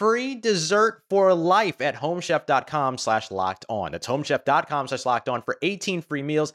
free dessert for life at homechef.com slash locked on. That's homechef.com slash locked on for 18 free meals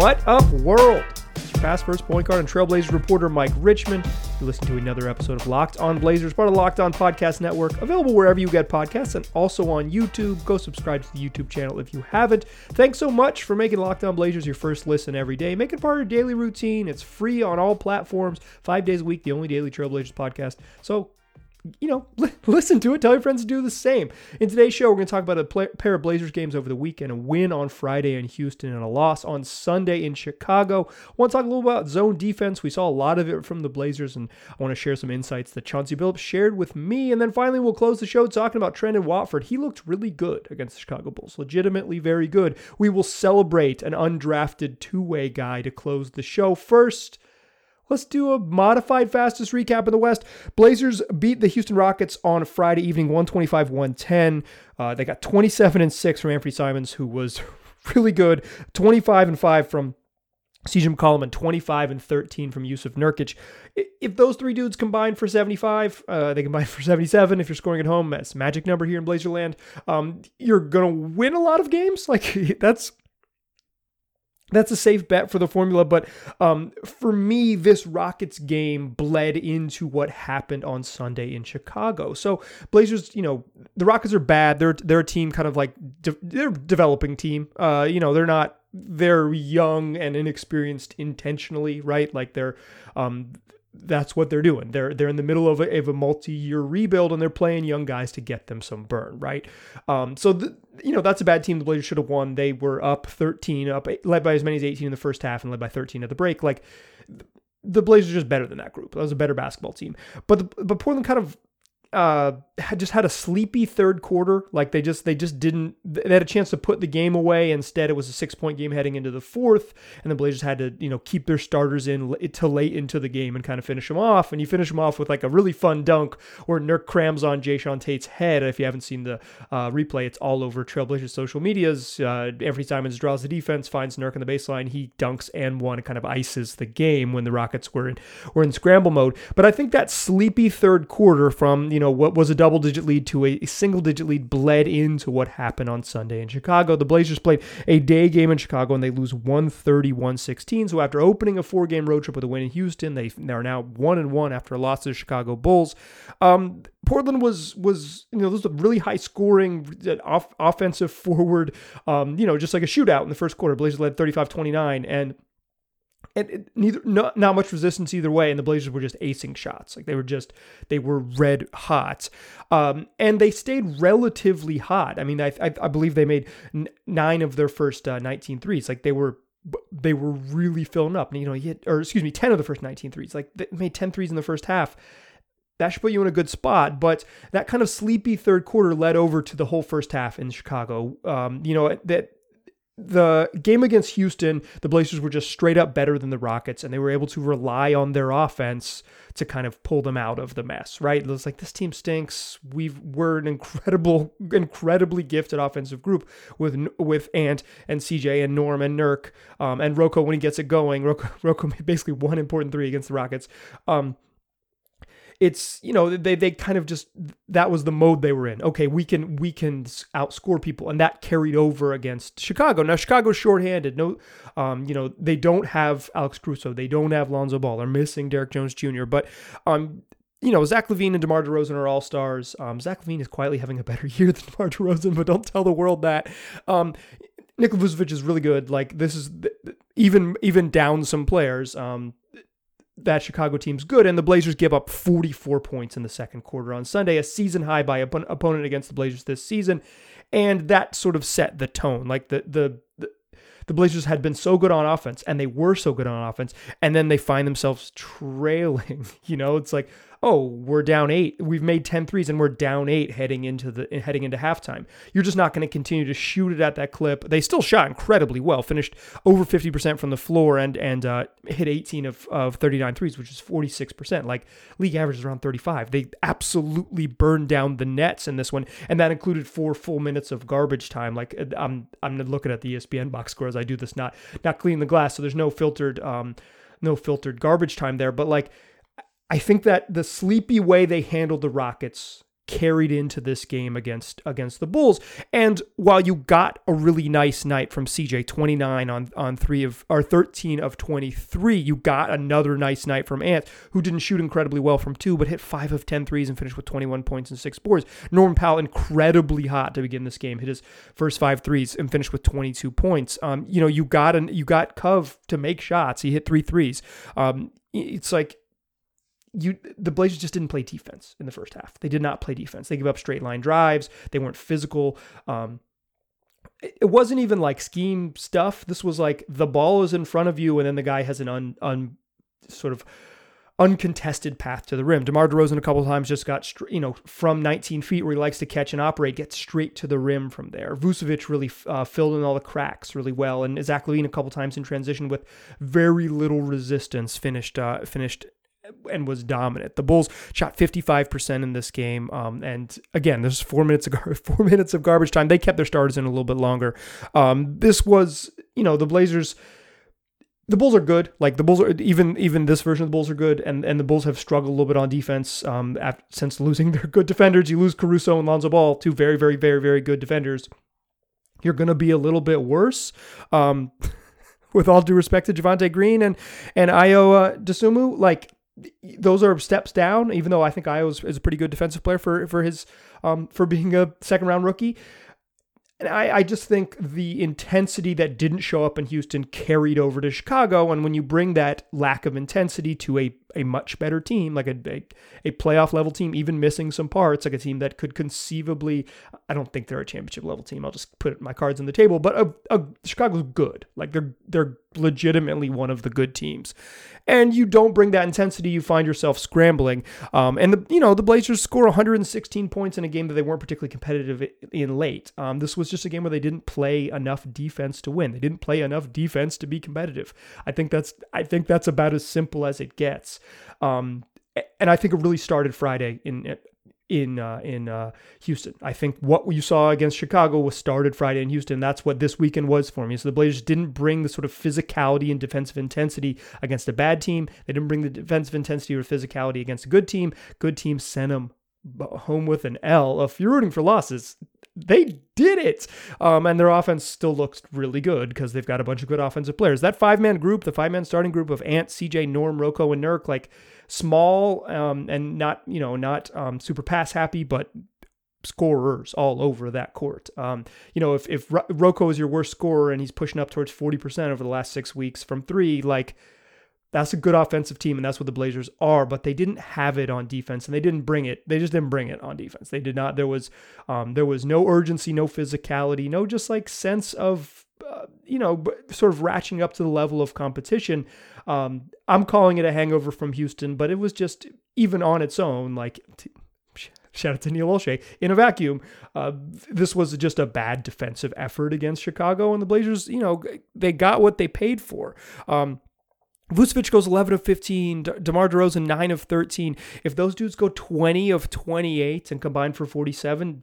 What up, world? It's your past first point guard and Trailblazers reporter Mike Richman. You listen to another episode of Locked On Blazers, part of Locked On Podcast Network, available wherever you get podcasts and also on YouTube. Go subscribe to the YouTube channel if you haven't. Thanks so much for making Locked On Blazers your first listen every day. Make it part of your daily routine. It's free on all platforms, five days a week, the only daily Trailblazers podcast. So you know, listen to it. Tell your friends to do the same. In today's show, we're going to talk about a play, pair of Blazers games over the weekend, a win on Friday in Houston and a loss on Sunday in Chicago. I want to talk a little about zone defense. We saw a lot of it from the Blazers, and I want to share some insights that Chauncey Billups shared with me. And then finally, we'll close the show talking about Trendon Watford. He looked really good against the Chicago Bulls, legitimately very good. We will celebrate an undrafted two-way guy to close the show. First, Let's do a modified fastest recap in the West. Blazers beat the Houston Rockets on Friday evening, 125 110. Uh, they got 27 and 6 from Anfernee Simons, who was really good, 25 and 5 from CJ McCollum, and 25 and 13 from Jusuf Nurkic. If those three dudes combine for 75, uh, they combine for 77 if you're scoring at home. That's magic number here in Blazerland. Um, you're going to win a lot of games. Like, that's that's a safe bet for the formula. But um, for me, this Rockets game bled into what happened on Sunday in Chicago. So Blazers, you know, the Rockets are bad. They're they're a team kind of like de- they're developing team. Uh, you know, they're not they're young and inexperienced intentionally, right? Like they're um, that's what they're doing. They're they're in the middle of a, of a multi-year rebuild and they're playing young guys to get them some burn, right? Um, so the, you know that's a bad team. The Blazers should have won. They were up 13, up led by as many as 18 in the first half and led by 13 at the break. Like the Blazers are just better than that group. That was a better basketball team. But the, but Portland kind of uh, just had a sleepy third quarter. Like they just they just didn't. They had a chance to put the game away. Instead, it was a six point game heading into the fourth, and the Blazers had to you know keep their starters in to late into the game and kind of finish them off. And you finish them off with like a really fun dunk where Nurk crams on Jae'Sean Tate's head. If you haven't seen the uh, replay, it's all over Trailblazers social medias. Uh, Anfernee Simons draws the defense, finds Nurk in the baseline, he dunks and one, and kind of ices the game when the Rockets were in were in scramble mode. But I think that sleepy third quarter from you know what was a double digit lead to a single digit lead bled into what happened on Sunday in Chicago. The Blazers played a day game in Chicago and they lose 130-116. So after opening a four game road trip with a win in Houston, they are now one and one after a loss to the Chicago Bulls. Um, Portland was was you know this was a really high scoring off, offensive forward um, you know just like a shootout in the first quarter. Blazers led 35-29 and and it, neither not, not much resistance either way and the blazers were just acing shots. Like they were just they were red hot um, and they stayed relatively hot. I mean i, I, I believe they made n- nine of their first uh, 19 threes. Like they were they were really filling up. And you know hit, or excuse me 10 of the first 19 threes. Like they made 10 threes in the first half. That should put you in a good spot. But that kind of sleepy third quarter led over to the whole first half in Chicago. Um, you know, that the game against Houston, the Blazers were just straight up better than the Rockets, and they were able to rely on their offense to kind of pull them out of the mess. Right? It was like this team stinks. We've we're an incredible, incredibly gifted offensive group with with Ant and CJ and Norm and Nurk um, and Rocco when he gets it going. Rocco, Rocco basically one important three against the Rockets. Um, it's you know they they kind of just that was the mode they were in. Okay, we can we can outscore people, and that carried over against Chicago. Now Chicago's shorthanded. No, um, you know they don't have Alex Caruso, they don't have Lonzo Ball, they're missing Derrick Jones Jr. But um, you know, Zach LaVine and DeMar DeRozan are all stars. Um, Zach LaVine is quietly having a better year than DeMar DeRozan, but don't tell the world that. Um, Nikola Vucevic is really good. Like this is even even down some players. Um, that Chicago team's good, and the Blazers give up 44 points in the second quarter on Sunday, a season high by op- opponent against the Blazers this season, and that sort of set the tone. Like the the, the the Blazers had been so good on offense, and they were so good on offense, and then they find themselves trailing. You know, it's like, oh, we're down eight. We've made 10 threes and we're down eight heading into the heading into halftime. You're just not going to continue to shoot it at that clip. They still shot incredibly well, finished over 50% from the floor and and uh, hit 18 of, of 39 threes, which is 46%. Like league average is around 35. They absolutely burned down the nets in this one, and that included four full minutes of garbage time. Like uh, I'm I'm looking at the ESPN box score as I do this, not not cleaning the glass, so there's no filtered um no filtered garbage time there, but like I think that the sleepy way they handled the Rockets carried into this game against against the Bulls. And while you got a really nice night from CJ, 29 on on 3 of or 13 of 23, you got another nice night from Ant, who didn't shoot incredibly well from 2 but hit 5 of 10 threes and finished with 21 points and 6 boards. Norman Powell incredibly hot to begin this game, hit his first 5 threes and finished with 22 points. Um, you know, you got an you got Cove to make shots. He hit 3 threes. Um, it's like you the Blazers just didn't play defense in the first half. They did not play defense. They gave up straight line drives. They weren't physical. Um, it wasn't even like scheme stuff. This was like the ball is in front of you, and then the guy has an un, un sort of uncontested path to the rim. DeMar DeRozan a couple times just got you know from 19 feet where he likes to catch and operate, get straight to the rim from there. Vucevic really uh, filled in all the cracks really well, and Zach LaVine a couple times in transition with very little resistance finished uh, finished and was dominant. The Bulls shot 55% in this game. Um, and again, there's four minutes of gar- four minutes of garbage time. They kept their starters in a little bit longer. Um, this was, you know, the Blazers. The Bulls are good. Like the Bulls are even even this version of the Bulls are good, and and the Bulls have struggled a little bit on defense. Um, after, since losing their good defenders, you lose Caruso and Lonzo Ball, two very very very very good defenders. You're gonna be a little bit worse. Um, with all due respect to Javonte Green and and Ayo uh, Dosunmu, like those are steps down. Even though I think is, is a pretty good defensive player for for his um, for being a second round rookie. And I, I just think the intensity that didn't show up in Houston carried over to Chicago. And when you bring that lack of intensity to a a much better team, like a, a, a playoff level team, even missing some parts, like a team that could conceivably. I don't think they're a championship level team. I'll just put my cards on the table. But a, a, Chicago's good. Like they're they're legitimately one of the good teams, and you don't bring that intensity, you find yourself scrambling. Um, and the you know the Blazers score 116 points in a game that they weren't particularly competitive in late. Um, this was just a game where they didn't play enough defense to win. They didn't play enough defense to be competitive. I think that's I think that's about as simple as it gets. Um, and I think it really started Friday in in uh, in uh, Houston. I think what you saw against Chicago was started Friday in Houston. That's what this weekend was for me. So the Blazers didn't bring the sort of physicality and defensive intensity against a bad team. They didn't bring the defensive intensity or physicality against a good team. Good team sent them home with an L. If you're rooting for losses, they did it. Um, and their offense still looks really good because they've got a bunch of good offensive players. That five man group, the five man starting group of Ant, CJ, Norm, Rocco, and Nurk, like small um, and not, you know, not um, super pass happy, but scorers all over that court. Um, you know, if, if Rocco is your worst scorer and he's pushing up towards 40% over the last six weeks from three, like, that's a good offensive team, and that's what the Blazers are. But they didn't have it on defense, and they didn't bring it. They just didn't bring it on defense. They did not. There was, um, there was no urgency, no physicality, no just like sense of, uh, you know, sort of ratcheting up to the level of competition. Um, I'm calling it a hangover from Houston, but it was just even on its own, like. T- shout out to Neil Olshey, In a vacuum, uh, this was just a bad defensive effort against Chicago, and the Blazers, you know, they got what they paid for. Um, Vucevic goes 11 of 15, DeMar DeRozan 9 of 13. If those dudes go 20 of 28 and combine for 47,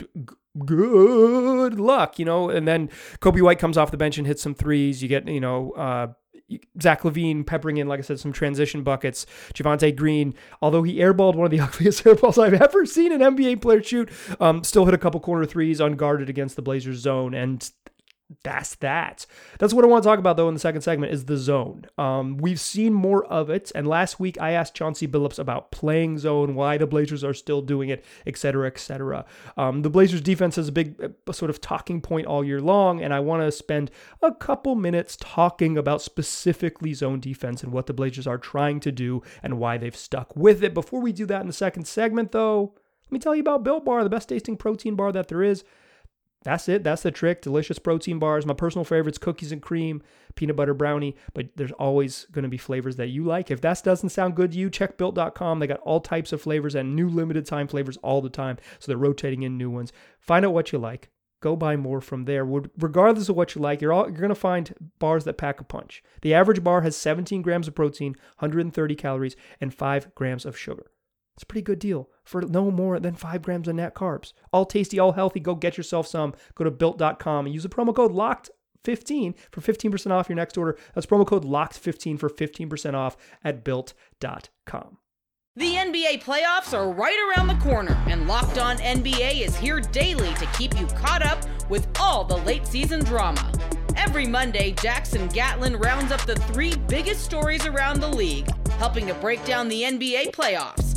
good luck, you know. And then Coby White comes off the bench and hits some threes. You get, you know, uh, Zach LaVine peppering in, like I said, some transition buckets. Javonte Green, although he airballed one of the ugliest airballs I've ever seen an NBA player shoot, um, still hit a couple corner threes unguarded against the Blazers zone. And that's that. That's what I want to talk about though in the second segment is the zone. Um, we've seen more of it, and last week I asked Chauncey Billups about playing zone, why the Blazers are still doing it, etc., etc. Um, the Blazers defense is a big a sort of talking point all year long, and I want to spend a couple minutes talking about specifically zone defense and what the Blazers are trying to do and why they've stuck with it. Before we do that in the second segment, though, let me tell you about Built Bar, the best tasting protein bar that there is. That's it. That's the trick. Delicious protein bars. My personal favorites cookies and cream, peanut butter brownie, but there's always going to be flavors that you like. If that doesn't sound good to you, check built.com. They got all types of flavors and new limited time flavors all the time. So they're rotating in new ones. Find out what you like. Go buy more from there. Regardless of what you like, you're all, you're going to find bars that pack a punch. The average bar has 17 grams of protein, 130 calories, and 5 grams of sugar. It's a pretty good deal for no more than five grams of net carbs. All tasty, all healthy. Go get yourself some. Go to built.com and use the promo code LOCKED15 for 15% off your next order. That's promo code LOCKED15 for 15% off at built.com. The NBA playoffs are right around the corner, and Locked On NBA is here daily to keep you caught up with all the late season drama. Every Monday, Jackson Gatlin rounds up the three biggest stories around the league, helping to break down the NBA playoffs.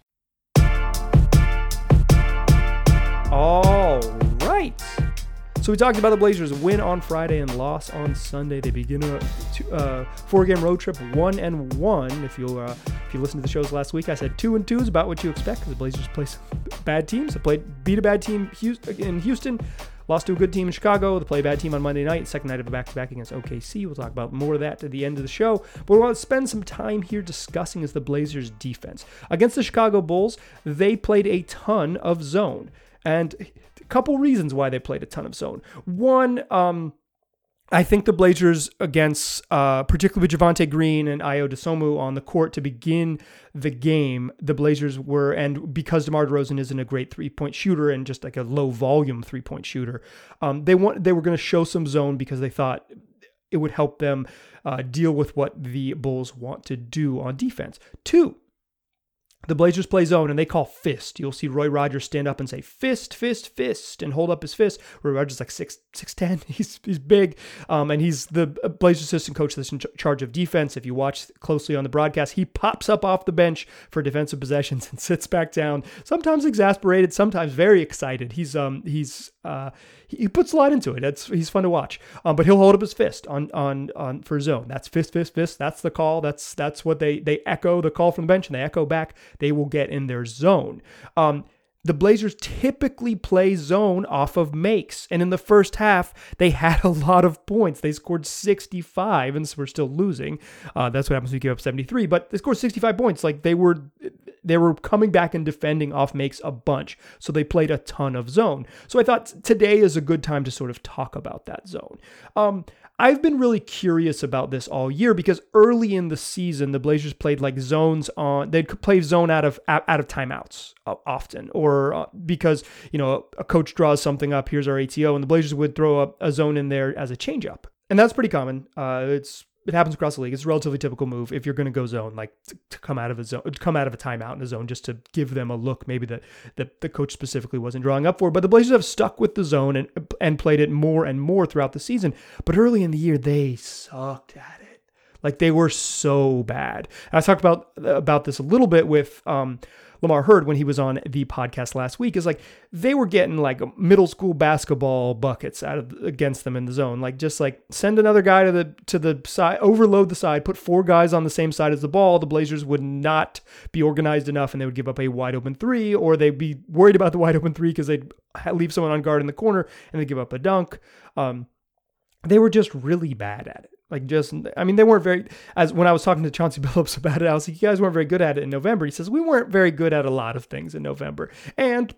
So we talked about the Blazers win on Friday and loss on Sunday. They begin a uh, four-game road trip, one and one. If you uh, if you listened to the shows last week, I said two and two is about what you expect because the Blazers play bad teams. They played beat a bad team in Houston, lost to a good team in Chicago. They play a bad team on Monday night, second night of a back-to-back against OKC. We'll talk about more of that at the end of the show. But we want to spend some time here discussing is the Blazers' defense against the Chicago Bulls. They played a ton of zone and couple reasons why they played a ton of zone. One, um, I think the Blazers against, uh, particularly with Javonte Green and Ayo Dosunmu on the court to begin the game, the Blazers were, and because DeMar DeRozan isn't a great three point shooter and just like a low volume three point shooter, um, they want they were going to show some zone because they thought it would help them uh, deal with what the Bulls want to do on defense. Two, the Blazers play zone and they call fist. You'll see Roy Rogers stand up and say fist, fist, fist, and hold up his fist. Roy Rogers is like six six ten. He's he's big, um, and he's the Blazers assistant coach that's in charge of defense. If you watch closely on the broadcast, he pops up off the bench for defensive possessions and sits back down. Sometimes exasperated, sometimes very excited. He's um he's uh he puts a lot into it. It's he's fun to watch. Um, but he'll hold up his fist on on on for zone. That's fist, fist, fist. That's the call. That's that's what they they echo the call from the bench and they echo back. They will get in their zone. Um, the Blazers typically play zone off of makes. And in the first half, they had a lot of points. They scored 65, and so we're still losing. Uh, that's what happens when you give up 73. But they scored 65 points. Like they were they were coming back and defending off makes a bunch. So they played a ton of zone. So I thought today is a good time to sort of talk about that zone. Um, I've been really curious about this all year because early in the season, the Blazers played like zones on. They'd play zone out of out of timeouts uh, often, or uh, because you know a coach draws something up. Here's our ATO, and the Blazers would throw a, a zone in there as a changeup, and that's pretty common. Uh, it's it happens across the league. It's a relatively typical move if you're going to go zone, like to, to come out of a zone, come out of a timeout in a zone, just to give them a look maybe that the, the coach specifically wasn't drawing up for. But the Blazers have stuck with the zone and and played it more and more throughout the season. But early in the year, they sucked at it. Like they were so bad. I talked about about this a little bit with um, Lamar Hurd when he was on the podcast last week is like they were getting like middle school basketball buckets out of against them in the zone. Like just like send another guy to the to the side, overload the side, put four guys on the same side as the ball. The Blazers would not be organized enough, and they would give up a wide open three, or they'd be worried about the wide open three because they'd leave someone on guard in the corner and they give up a dunk. Um, they were just really bad at it. Like just, I mean, they weren't very. As when I was talking to Chauncey Billups about it, I was like, "You guys weren't very good at it in November." He says, "We weren't very good at a lot of things in November." And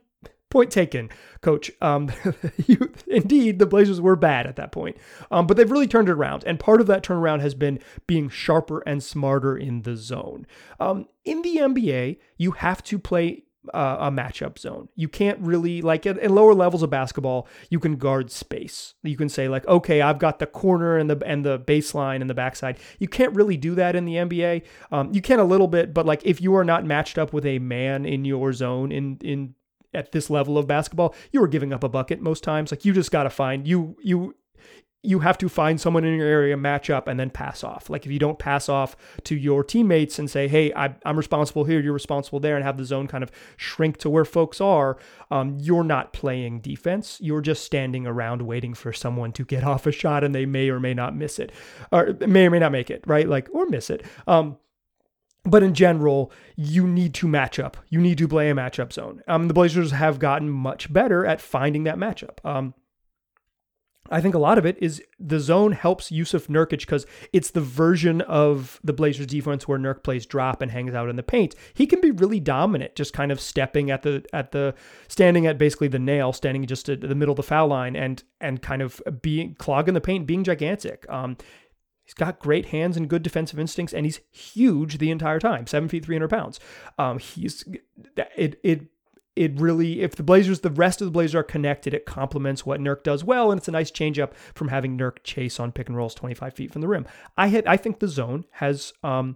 point taken, Coach. Um, you, indeed, the Blazers were bad at that point, um, but they've really turned it around. And part of that turnaround has been being sharper and smarter in the zone. Um, in the NBA, you have to play uh, a matchup zone. You can't really like at, at, lower levels of basketball, you can guard space. You can say like, okay, I've got the corner and the and the baseline and the backside. You can't really do that in the NBA. Um, you can a little bit, but like if you are not matched up with a man in your zone in in at this level of basketball, you are giving up a bucket most times. Like you just got to find you you you have to find someone in your area, match up, and then pass off. Like if you don't pass off to your teammates and say, "Hey, I, am responsible here, you're responsible there," and have the zone kind of shrink to where folks are, um, you're not playing defense. You're just standing around waiting for someone to get off a shot, and they may or may not miss it, or may or may not make it, right? Like or miss it. Um, but in general, you need to match up. You need to play a matchup zone. Um, the Blazers have gotten much better at finding that matchup. Um, I think a lot of it is the zone helps Jusuf Nurkic because it's the version of the Blazers defense where Nurk plays drop and hangs out in the paint. He can be really dominant, just kind of stepping at the at the standing at basically the nail, standing just at the middle of the foul line and and kind of being clogging the paint, being gigantic. Um, He's got great hands and good defensive instincts, and he's huge the entire time, seven feet, three hundred pounds. Um, he's it it it really, if the Blazers, the rest of the Blazers are connected, it complements what Nurk does well, and it's a nice change up from having Nurk chase on pick and rolls 25 feet from the rim. I had, I think the zone has, um,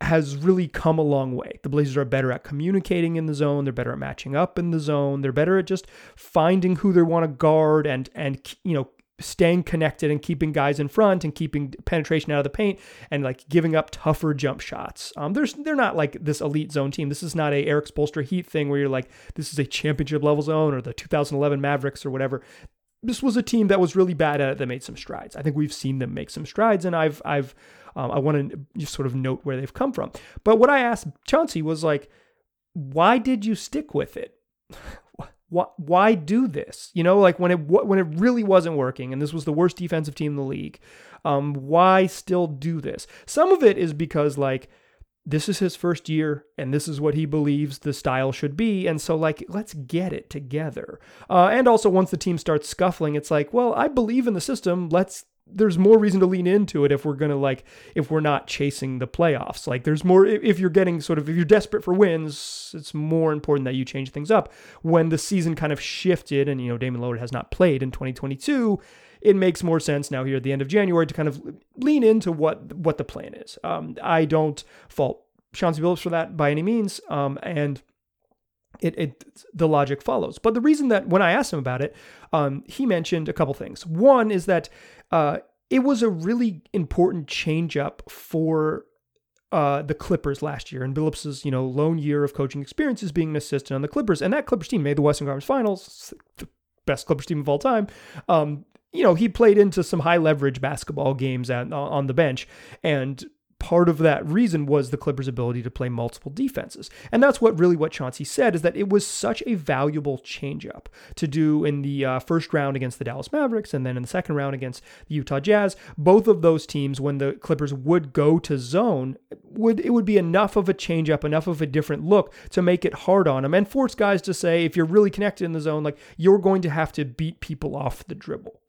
has really come a long way. The Blazers are better at communicating in the zone. They're better at matching up in the zone. They're better at just finding who they want to guard and and you know staying connected and keeping guys in front and keeping penetration out of the paint and like giving up tougher jump shots. Um, there's they're not like this elite zone team. This is not a Erik Spoelstra Heat thing where you're like this is a championship level zone or the 2011 Mavericks or whatever. This was a team that was really bad at it that made some strides. I think we've seen them make some strides, and I've I've um, I want to just sort of note where they've come from. But what I asked Chauncey was like, why did you stick with it? Why, why do this? You know, like when it when it really wasn't working, and this was the worst defensive team in the league. Um, why still do this? Some of it is because like this is his first year, and this is what he believes the style should be, and so like let's get it together. Uh, and also, once the team starts scuffling, it's like, well, I believe in the system. Let's there's more reason to lean into it if we're going to like if we're not chasing the playoffs like there's more if you're getting sort of if you're desperate for wins it's more important that you change things up when the season kind of shifted and you know Damian Lillard has not played in 2022 it makes more sense now here at the end of January to kind of lean into what what the plan is um, I don't fault Chauncey Billups for that by any means. Um, and it, it the logic follows. But the reason that when I asked him about it, um, he mentioned a couple things. One is that uh, it was a really important change up for uh, the Clippers last year, and Billups's you know lone year of coaching experiences being an assistant on the Clippers, and that Clippers team made the Western Conference Finals, the best Clippers team of all time. Um, you know, he played into some high leverage basketball games at, on the bench, and part of that reason was the Clippers' ability to play multiple defenses. And that's what really what Chauncey said is that it was such a valuable changeup to do in the uh, first round against the Dallas Mavericks and then in the second round against the Utah Jazz. Both of those teams, when the Clippers would go to zone, would it would be enough of a changeup, enough of a different look to make it hard on them and force guys to say, if you're really connected in the zone, like you're going to have to beat people off the dribble.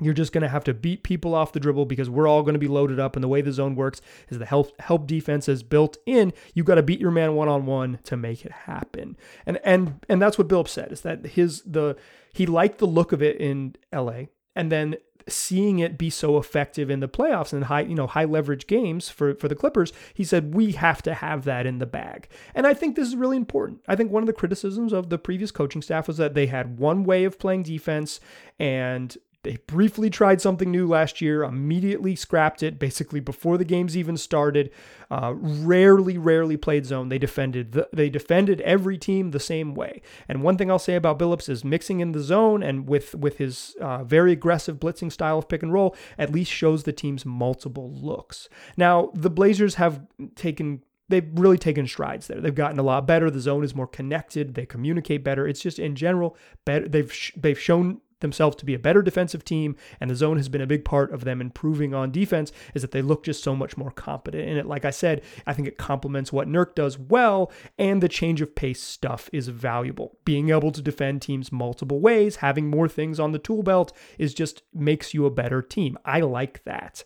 You're just going to have to beat people off the dribble because we're all going to be loaded up. And the way the zone works is the help help defense is built in. You've got to beat your man one on one to make it happen. And and and that's what Bill said is that his the he liked the look of it in L.A. and then seeing it be so effective in the playoffs and high you know high leverage games for for the Clippers. He said we have to have that in the bag. And I think this is really important. I think one of the criticisms of the previous coaching staff was that they had one way of playing defense and they briefly tried something new last year, immediately scrapped it, basically before the games even started. Uh, rarely, rarely played zone. They defended the, they defended every team the same way. And one thing I'll say about Billups is mixing in the zone and with with his uh, very aggressive blitzing style of pick and roll, at least shows the teams multiple looks. Now the Blazers have taken they've really taken strides there. They've gotten a lot better. The zone is more connected. They communicate better. It's just in general better. They've sh- they've shown themselves to be a better defensive team, and the zone has been a big part of them improving on defense, is that they look just so much more competent in it. Like I said, I think it complements what Nurk does well, and the change of pace stuff is valuable. Being able to defend teams multiple ways, having more things on the tool belt is just makes you a better team. I like that.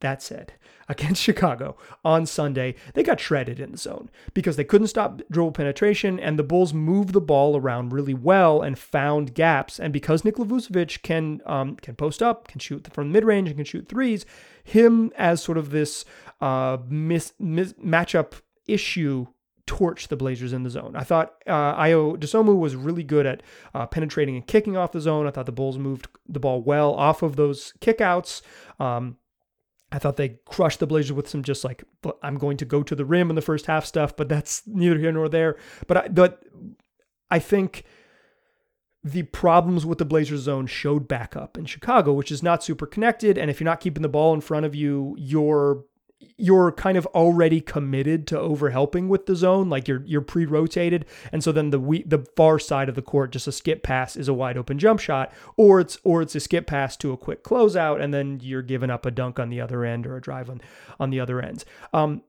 That said, against Chicago on Sunday, they got shredded in the zone because they couldn't stop dribble penetration, and the Bulls moved the ball around really well and found gaps. And because Nikola Vucevic can um, can post up, can shoot from mid range, and can shoot threes, him as sort of this uh, mis, mis, matchup issue torch the Blazers in the zone. I thought uh, Ayo Dosunmu was really good at uh, penetrating and kicking off the zone. I thought the Bulls moved the ball well off of those kickouts. Um, I thought they crushed the Blazers with some just like I'm going to go to the rim in the first half stuff, but that's neither here nor there. But I, but I think the problems with the Blazers zone showed back up in Chicago, which is not super connected. And if you're not keeping the ball in front of you, you're you're kind of already committed to overhelping with the zone, like you're you're pre-rotated, and so then the we, the far side of the court, just a skip pass is a wide open jump shot, or it's or it's a skip pass to a quick closeout, and then you're giving up a dunk on the other end or a drive on on the other ends. Um,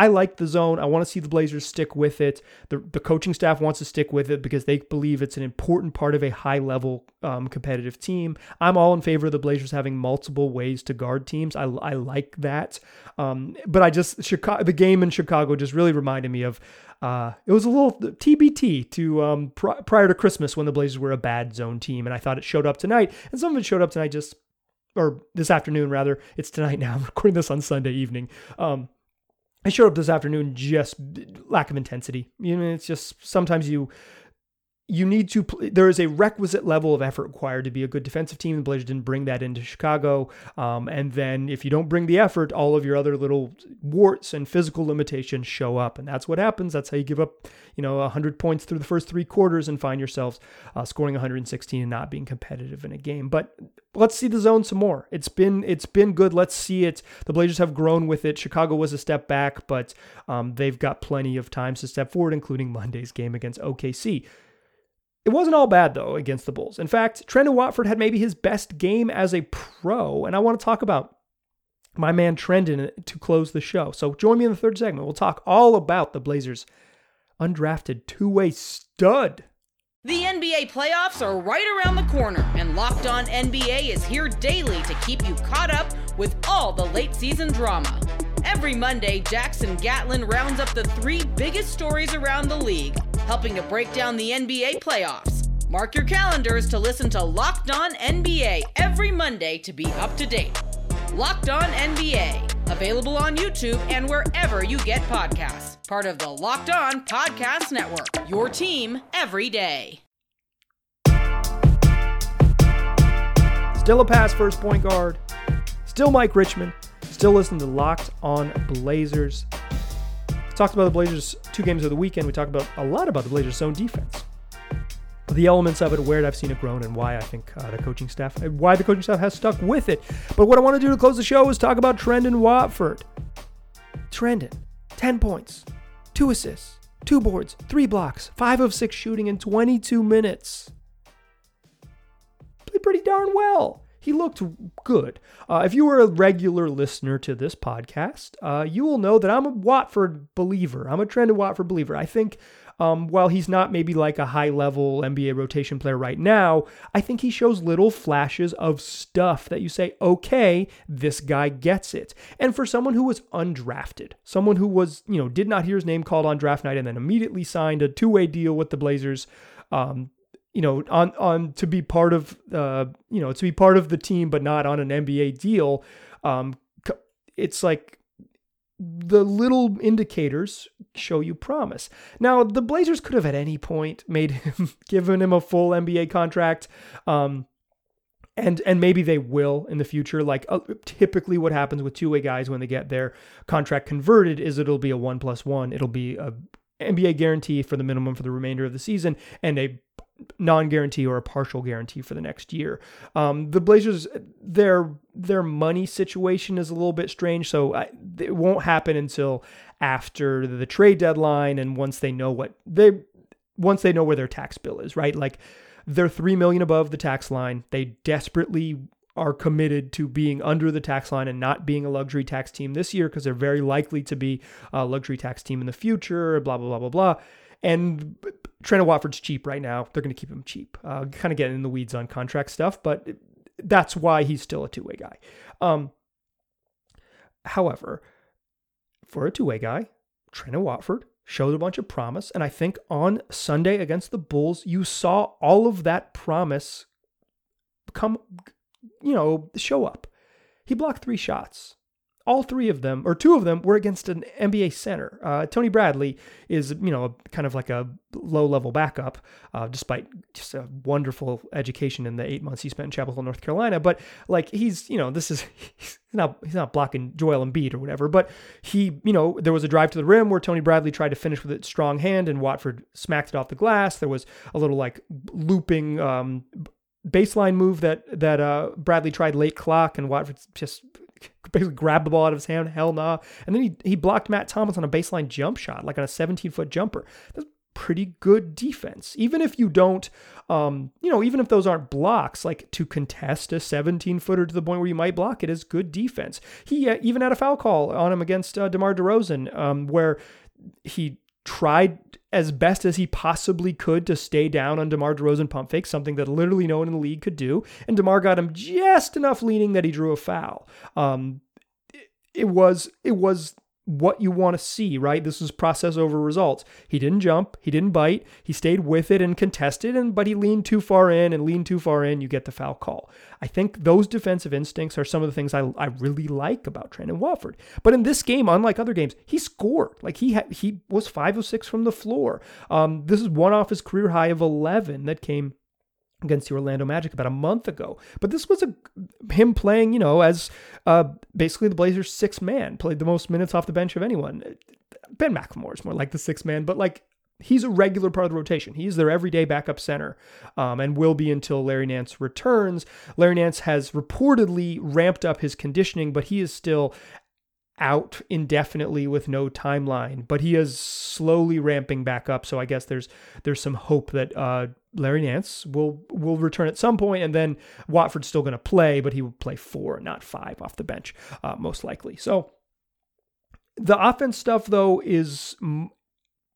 I like the zone. I want to see the Blazers stick with it. The, the coaching staff wants to stick with it because they believe it's an important part of a high level um, competitive team. I'm all in favor of the Blazers having multiple ways to guard teams. I, I like that. Um, but I just, Chicago, the game in Chicago just really reminded me of uh, it was a little TBT to um, pr- prior to Christmas when the Blazers were a bad zone team. And I thought it showed up tonight. And some of it showed up tonight just, or this afternoon rather. It's tonight now. I'm recording this on Sunday evening. Um, I showed up this afternoon just lack of intensity. You know, it's just sometimes you you need to there is a requisite level of effort required to be a good defensive team the blazers didn't bring that into chicago. Um, and then if you don't bring the effort all of your other little warts and physical limitations show up and that's what happens. That's how you give up you know 100 points through the first three quarters and find yourselves uh, scoring 116 and not being competitive in a game. But let's see the zone some more. It's been it's been good. Let's see it. The blazers have grown with it. Chicago was a step back but um, they've got plenty of times to step forward including monday's game against okc it wasn't all bad, though, against the Bulls. In fact, Trendon Watford had maybe his best game as a pro, and I want to talk about my man Trendon to close the show. So join me in the third segment. We'll talk all about the Blazers' undrafted two way stud. The NBA playoffs are right around the corner, and Locked On NBA is here daily to keep you caught up with all the late season drama. Every Monday, Jackson Gatlin rounds up the three biggest stories around the league, helping to break down the NBA playoffs. Mark your calendars to listen to Locked On NBA every Monday to be up to date. Locked On NBA, Available on YouTube and wherever you get podcasts. Part of the Locked On Podcast Network. Your team every day. Still a pass first point guard. Still Mike Richman. Still listening to Locked On Blazers. Talked about the Blazers two games of the weekend. We talked about a lot about the Blazers' own defense. The elements of it, where I've seen it grown, and why I think uh, the coaching staff, why the coaching staff has stuck with it. But what I want to do to close the show is talk about Trendon Watford. Trendon, 10 points, two assists, two boards, three blocks, five of six shooting in 22 minutes. Played pretty darn well he looked good. Uh, if you were a regular listener to this podcast, uh, you will know that I'm a Watford believer. I'm a Trendon Watford believer. I think um, while he's not maybe like a high level NBA rotation player right now, I think he shows little flashes of stuff that you say, okay, this guy gets it. And for someone who was undrafted, someone who was, you know, did not hear his name called on draft night and then immediately signed a two way deal with the Blazers. Um, you know, on on to be part of uh, you know, to be part of the team, but not on an NBA deal. Um, it's like the little indicators show you promise. Now, the Blazers could have at any point made him, given him a full NBA contract. Um, and and maybe they will in the future. Like uh, typically, what happens with two way guys when they get their contract converted is it'll be a one plus one. It'll be a NBA guarantee for the minimum for the remainder of the season and a non-guarantee or a partial guarantee for the next year. Um, the Blazers, their their money situation is a little bit strange, so I, it won't happen until after the trade deadline and once they know what they once they know where their tax bill is. Right, like they're three million above the tax line. They desperately are committed to being under the tax line and not being a luxury tax team this year because they're very likely to be a luxury tax team in the future. Blah blah blah blah blah. And Trendon Watford's cheap right now. They're going to keep him cheap. Uh, kind of getting in the weeds on contract stuff, but that's why he's still a two way guy. Um, however, for a two way guy, Trendon Watford showed a bunch of promise. And I think on Sunday against the Bulls, you saw all of that promise come, you know, show up. He blocked three shots all three of them, or two of them, were against an NBA center. Uh, Tony Bradley is, you know, kind of like a low level backup, uh, despite just a wonderful education in the eight months he spent in Chapel Hill, North Carolina. But like he's, you know, this is he's not he's not blocking Joel Embiid or whatever. But he, you know, there was a drive to the rim where Tony Bradley tried to finish with a strong hand, and Watford smacked it off the glass. There was a little like looping. Um, baseline move that that uh, Bradley tried late clock and Watford just basically grabbed the ball out of his hand. Hell nah. And then he, he blocked Matt Thomas on a baseline jump shot, like on a 17 foot jumper. That's pretty good defense. Even if you don't, um, you know, even if those aren't blocks, like to contest a 17 footer to the point where you might block it is good defense. He uh, even had a foul call on him against uh, DeMar DeRozan, um, where he tried as best as he possibly could to stay down on DeMar DeRozan pump fake, something that literally no one in the league could do. And DeMar got him just enough leaning that he drew a foul. Um, it, it was it was what you want to see, right? This is process over results. He didn't jump, he didn't bite, he stayed with it and contested, and but he leaned too far in and leaned too far in, you get the foul call. I think those defensive instincts are some of the things I, I really like about Trendon Watford. But in this game, unlike other games, he scored. Like he had, he was five of six from the floor. Um, this is one off his career high of 11 that came against the Orlando Magic about a month ago. But this was a him playing, you know, as uh, basically the Blazers' six man, played the most minutes off the bench of anyone. Ben McLemore is more like the six man, but like he's a regular part of the rotation. He's their everyday backup center um, and will be until Larry Nance returns. Larry Nance has reportedly ramped up his conditioning, but he is still out indefinitely with no timeline, but he is slowly ramping back up. So I guess there's there's some hope that uh, Larry Nance will will return at some point, and then Watford's still going to play, but he will play four, not five, off the bench, uh, most likely. So the offense stuff though is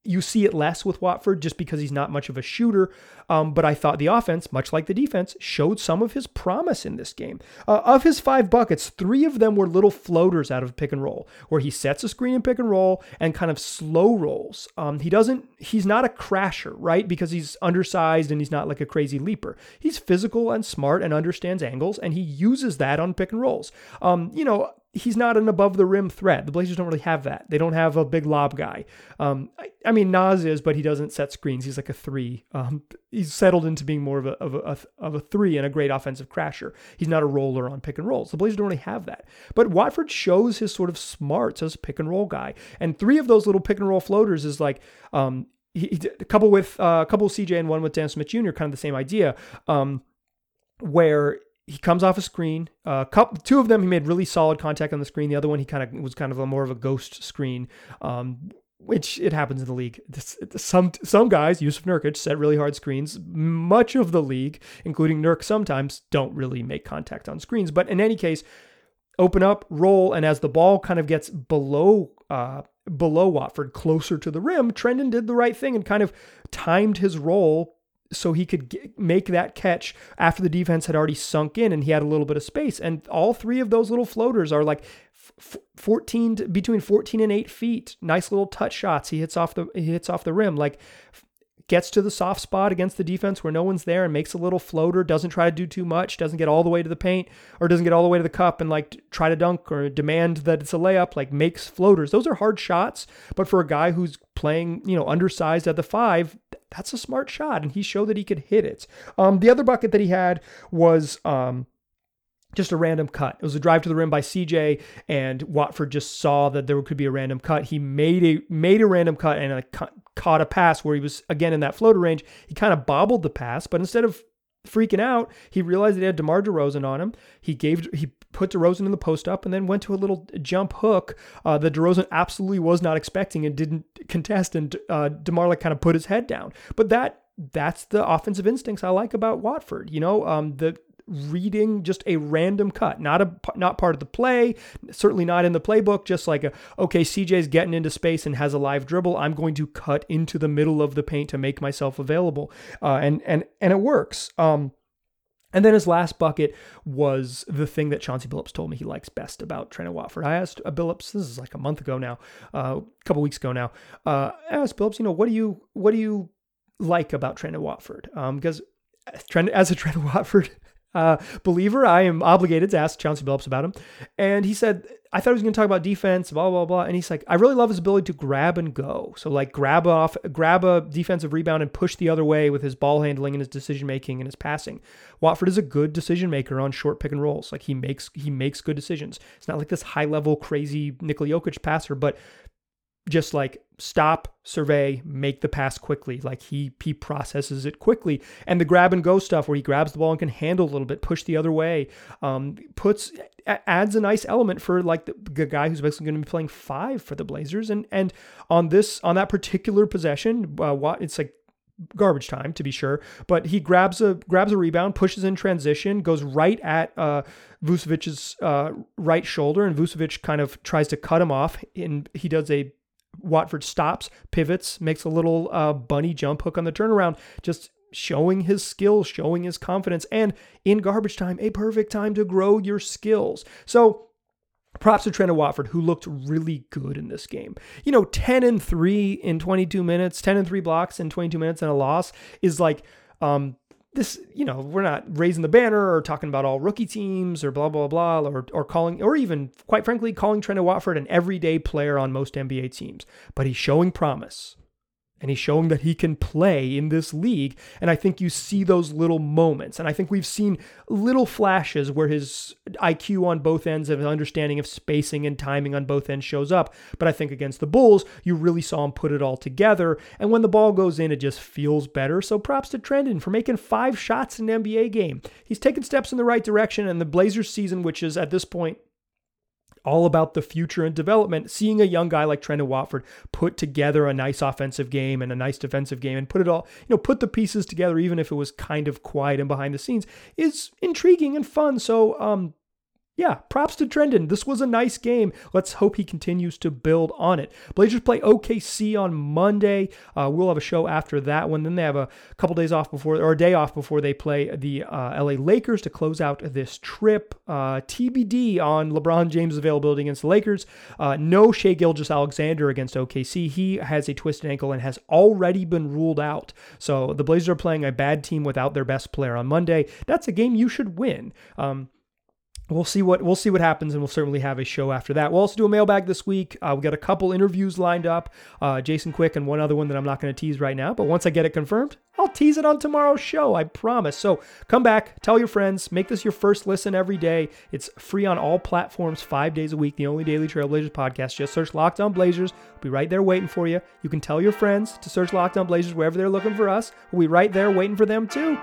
you see it less with Watford just because he's not much of a shooter. Um, but I thought the offense, much like the defense, showed some of his promise in this game. Uh, of his five buckets, three of them were little floaters out of pick and roll, where he sets a screen in pick and roll and kind of slow rolls. Um, he doesn't, he's not a crasher, right? Because he's undersized and he's not like a crazy leaper. He's physical and smart and understands angles, and he uses that on pick and rolls. Um, you know, he's not an above the rim threat. The Blazers don't really have that. They don't have a big lob guy. Um, I, I, mean, Naz is, but he doesn't set screens. He's like a three. Um, he's settled into being more of a, of a, of a three and a great offensive crasher. He's not a roller on pick and rolls. The Blazers don't really have that. But Watford shows his sort of smarts as a pick and roll guy. And three of those little pick and roll floaters is like, um, he, he, a couple with uh, a couple with CJ and one with Dennis Smith Jr. Kind of the same idea, um, where he comes off a screen. Uh, couple, two of them he made really solid contact on the screen. The other one he kind of was kind of a more of a ghost screen, um, which it happens in the league. Some some guys, Jusuf Nurkic, set really hard screens. Much of the league, including Nurk, sometimes don't really make contact on screens. But in any case, open up, roll, and as the ball kind of gets below. Uh, below Watford, closer to the rim, Trendon did the right thing and kind of timed his roll so he could make that catch after the defense had already sunk in and he had a little bit of space. And all three of those little floaters are like 14 between 14 and 8 feet. Nice little touch shots. He hits off the he hits off the rim like gets to the soft spot against the defense where no one's there and makes a little floater, doesn't try to do too much, doesn't get all the way to the paint or doesn't get all the way to the cup and like try to dunk or demand that it's a layup, like makes floaters. Those are hard shots, but for a guy who's playing, you know, undersized at the 5, that's a smart shot and he showed that he could hit it. Um the other bucket that he had was um just a random cut. It was a drive to the rim by CJ, and Watford just saw that there could be a random cut. He made a made a random cut and like caught a pass where he was again in that floater range. He kind of bobbled the pass, but instead of freaking out, he realized that he had DeMar DeRozan on him. He gave he put DeRozan in the post up and then went to a little jump hook uh, that DeRozan absolutely was not expecting and didn't contest, and uh, DeMar like kind of put his head down. But that that's the offensive instincts I like about Watford. You know, um, the reading just a random cut, not a not part of the play, certainly not in the playbook. Just like a okay, CJ's getting into space and has a live dribble. I'm going to cut into the middle of the paint to make myself available, uh, and and and it works. Um, and then his last bucket was the thing that Chauncey Billups told me he likes best about Trendon Watford. I asked uh, Billups, this is like a month ago now, uh, a couple weeks ago now. Uh, I asked Billups, you know, what do you what do you like about Trendon Watford? Um, because Trend, as a Trendon Watford uh, believer, I am obligated to ask Chauncey Billups about him. And he said, I thought he was going to talk about defense, blah, blah, blah. And he's like, I really love his ability to grab and go. So, like, grab off, grab a defensive rebound and push the other way with his ball handling and his decision making and his passing. Watford is a good decision maker on short pick and rolls. Like, he makes he makes good decisions. It's not like this high level, crazy Nikola Jokic passer, but just like stop, survey, make the pass quickly. Like he he processes it quickly, and the grab and go stuff where he grabs the ball and can handle a little bit, push the other way, um, puts adds a nice element for like the, the guy who's basically going to be playing five for the Blazers. And and on this on that particular possession, uh, what it's like garbage time to be sure but he grabs a grabs a rebound pushes in transition goes right at uh Vucevic's uh, right shoulder and Vucevic kind of tries to cut him off and he does a Watford stops, pivots, makes a little uh, bunny jump hook on the turnaround, just showing his skills, showing his confidence, and in garbage time, a perfect time to grow your skills. So props to Trendon Watford, who looked really good in this game. You know, 10 and 3 in 22 minutes, 10 and 3 blocks in 22 minutes and a loss is like um this, you know, we're not raising the banner or talking about all rookie teams or blah blah blah or or calling or even quite frankly calling Trendon Watford an everyday player on most NBA teams, but he's showing promise and he's showing that he can play in this league. And I think you see those little moments. And I think we've seen little flashes where his IQ on both ends and understanding of spacing and timing on both ends shows up. But I think against the Bulls, you really saw him put it all together. And when the ball goes in, it just feels better. So props to Trendon for making five shots in an NBA game. He's taken steps in the right direction. And the Blazers season, which is at this point all about the future and development. Seeing a young guy like Trendon Watford put together a nice offensive game and a nice defensive game and put it all, you know, put the pieces together, even if it was kind of quiet and behind the scenes, is intriguing and fun. So, um, yeah, props to Trendon. This was a nice game. Let's hope he continues to build on it. Blazers play OKC on Monday. Uh, we'll have a show after that one. Then they have a couple days off before, or a day off before they play the uh, LA Lakers to close out this trip. Uh, TBD on LeBron James' availability against the Lakers. Uh, no Shai Gilgeous-Alexander against OKC. He has a twisted ankle and has already been ruled out. So the Blazers are playing a bad team without their best player on Monday. That's a game you should win. Um, we'll see what we'll see what happens, and we'll certainly have a show after that. We'll also do a mailbag this week. Uh, we got a couple interviews lined up, uh, Jason Quick and one other one that I'm not going to tease right now. But once I get it confirmed, I'll tease it on tomorrow's show. I promise. So come back, tell your friends, make this your first listen every day. It's free on all platforms, five days a week. The only daily Trailblazers podcast. Just search Locked On Blazers. We'll be right there waiting for you. You can tell your friends to search Locked On Blazers wherever they're looking for us. We'll be right there waiting for them too.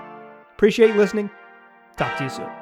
Appreciate listening. Talk to you soon.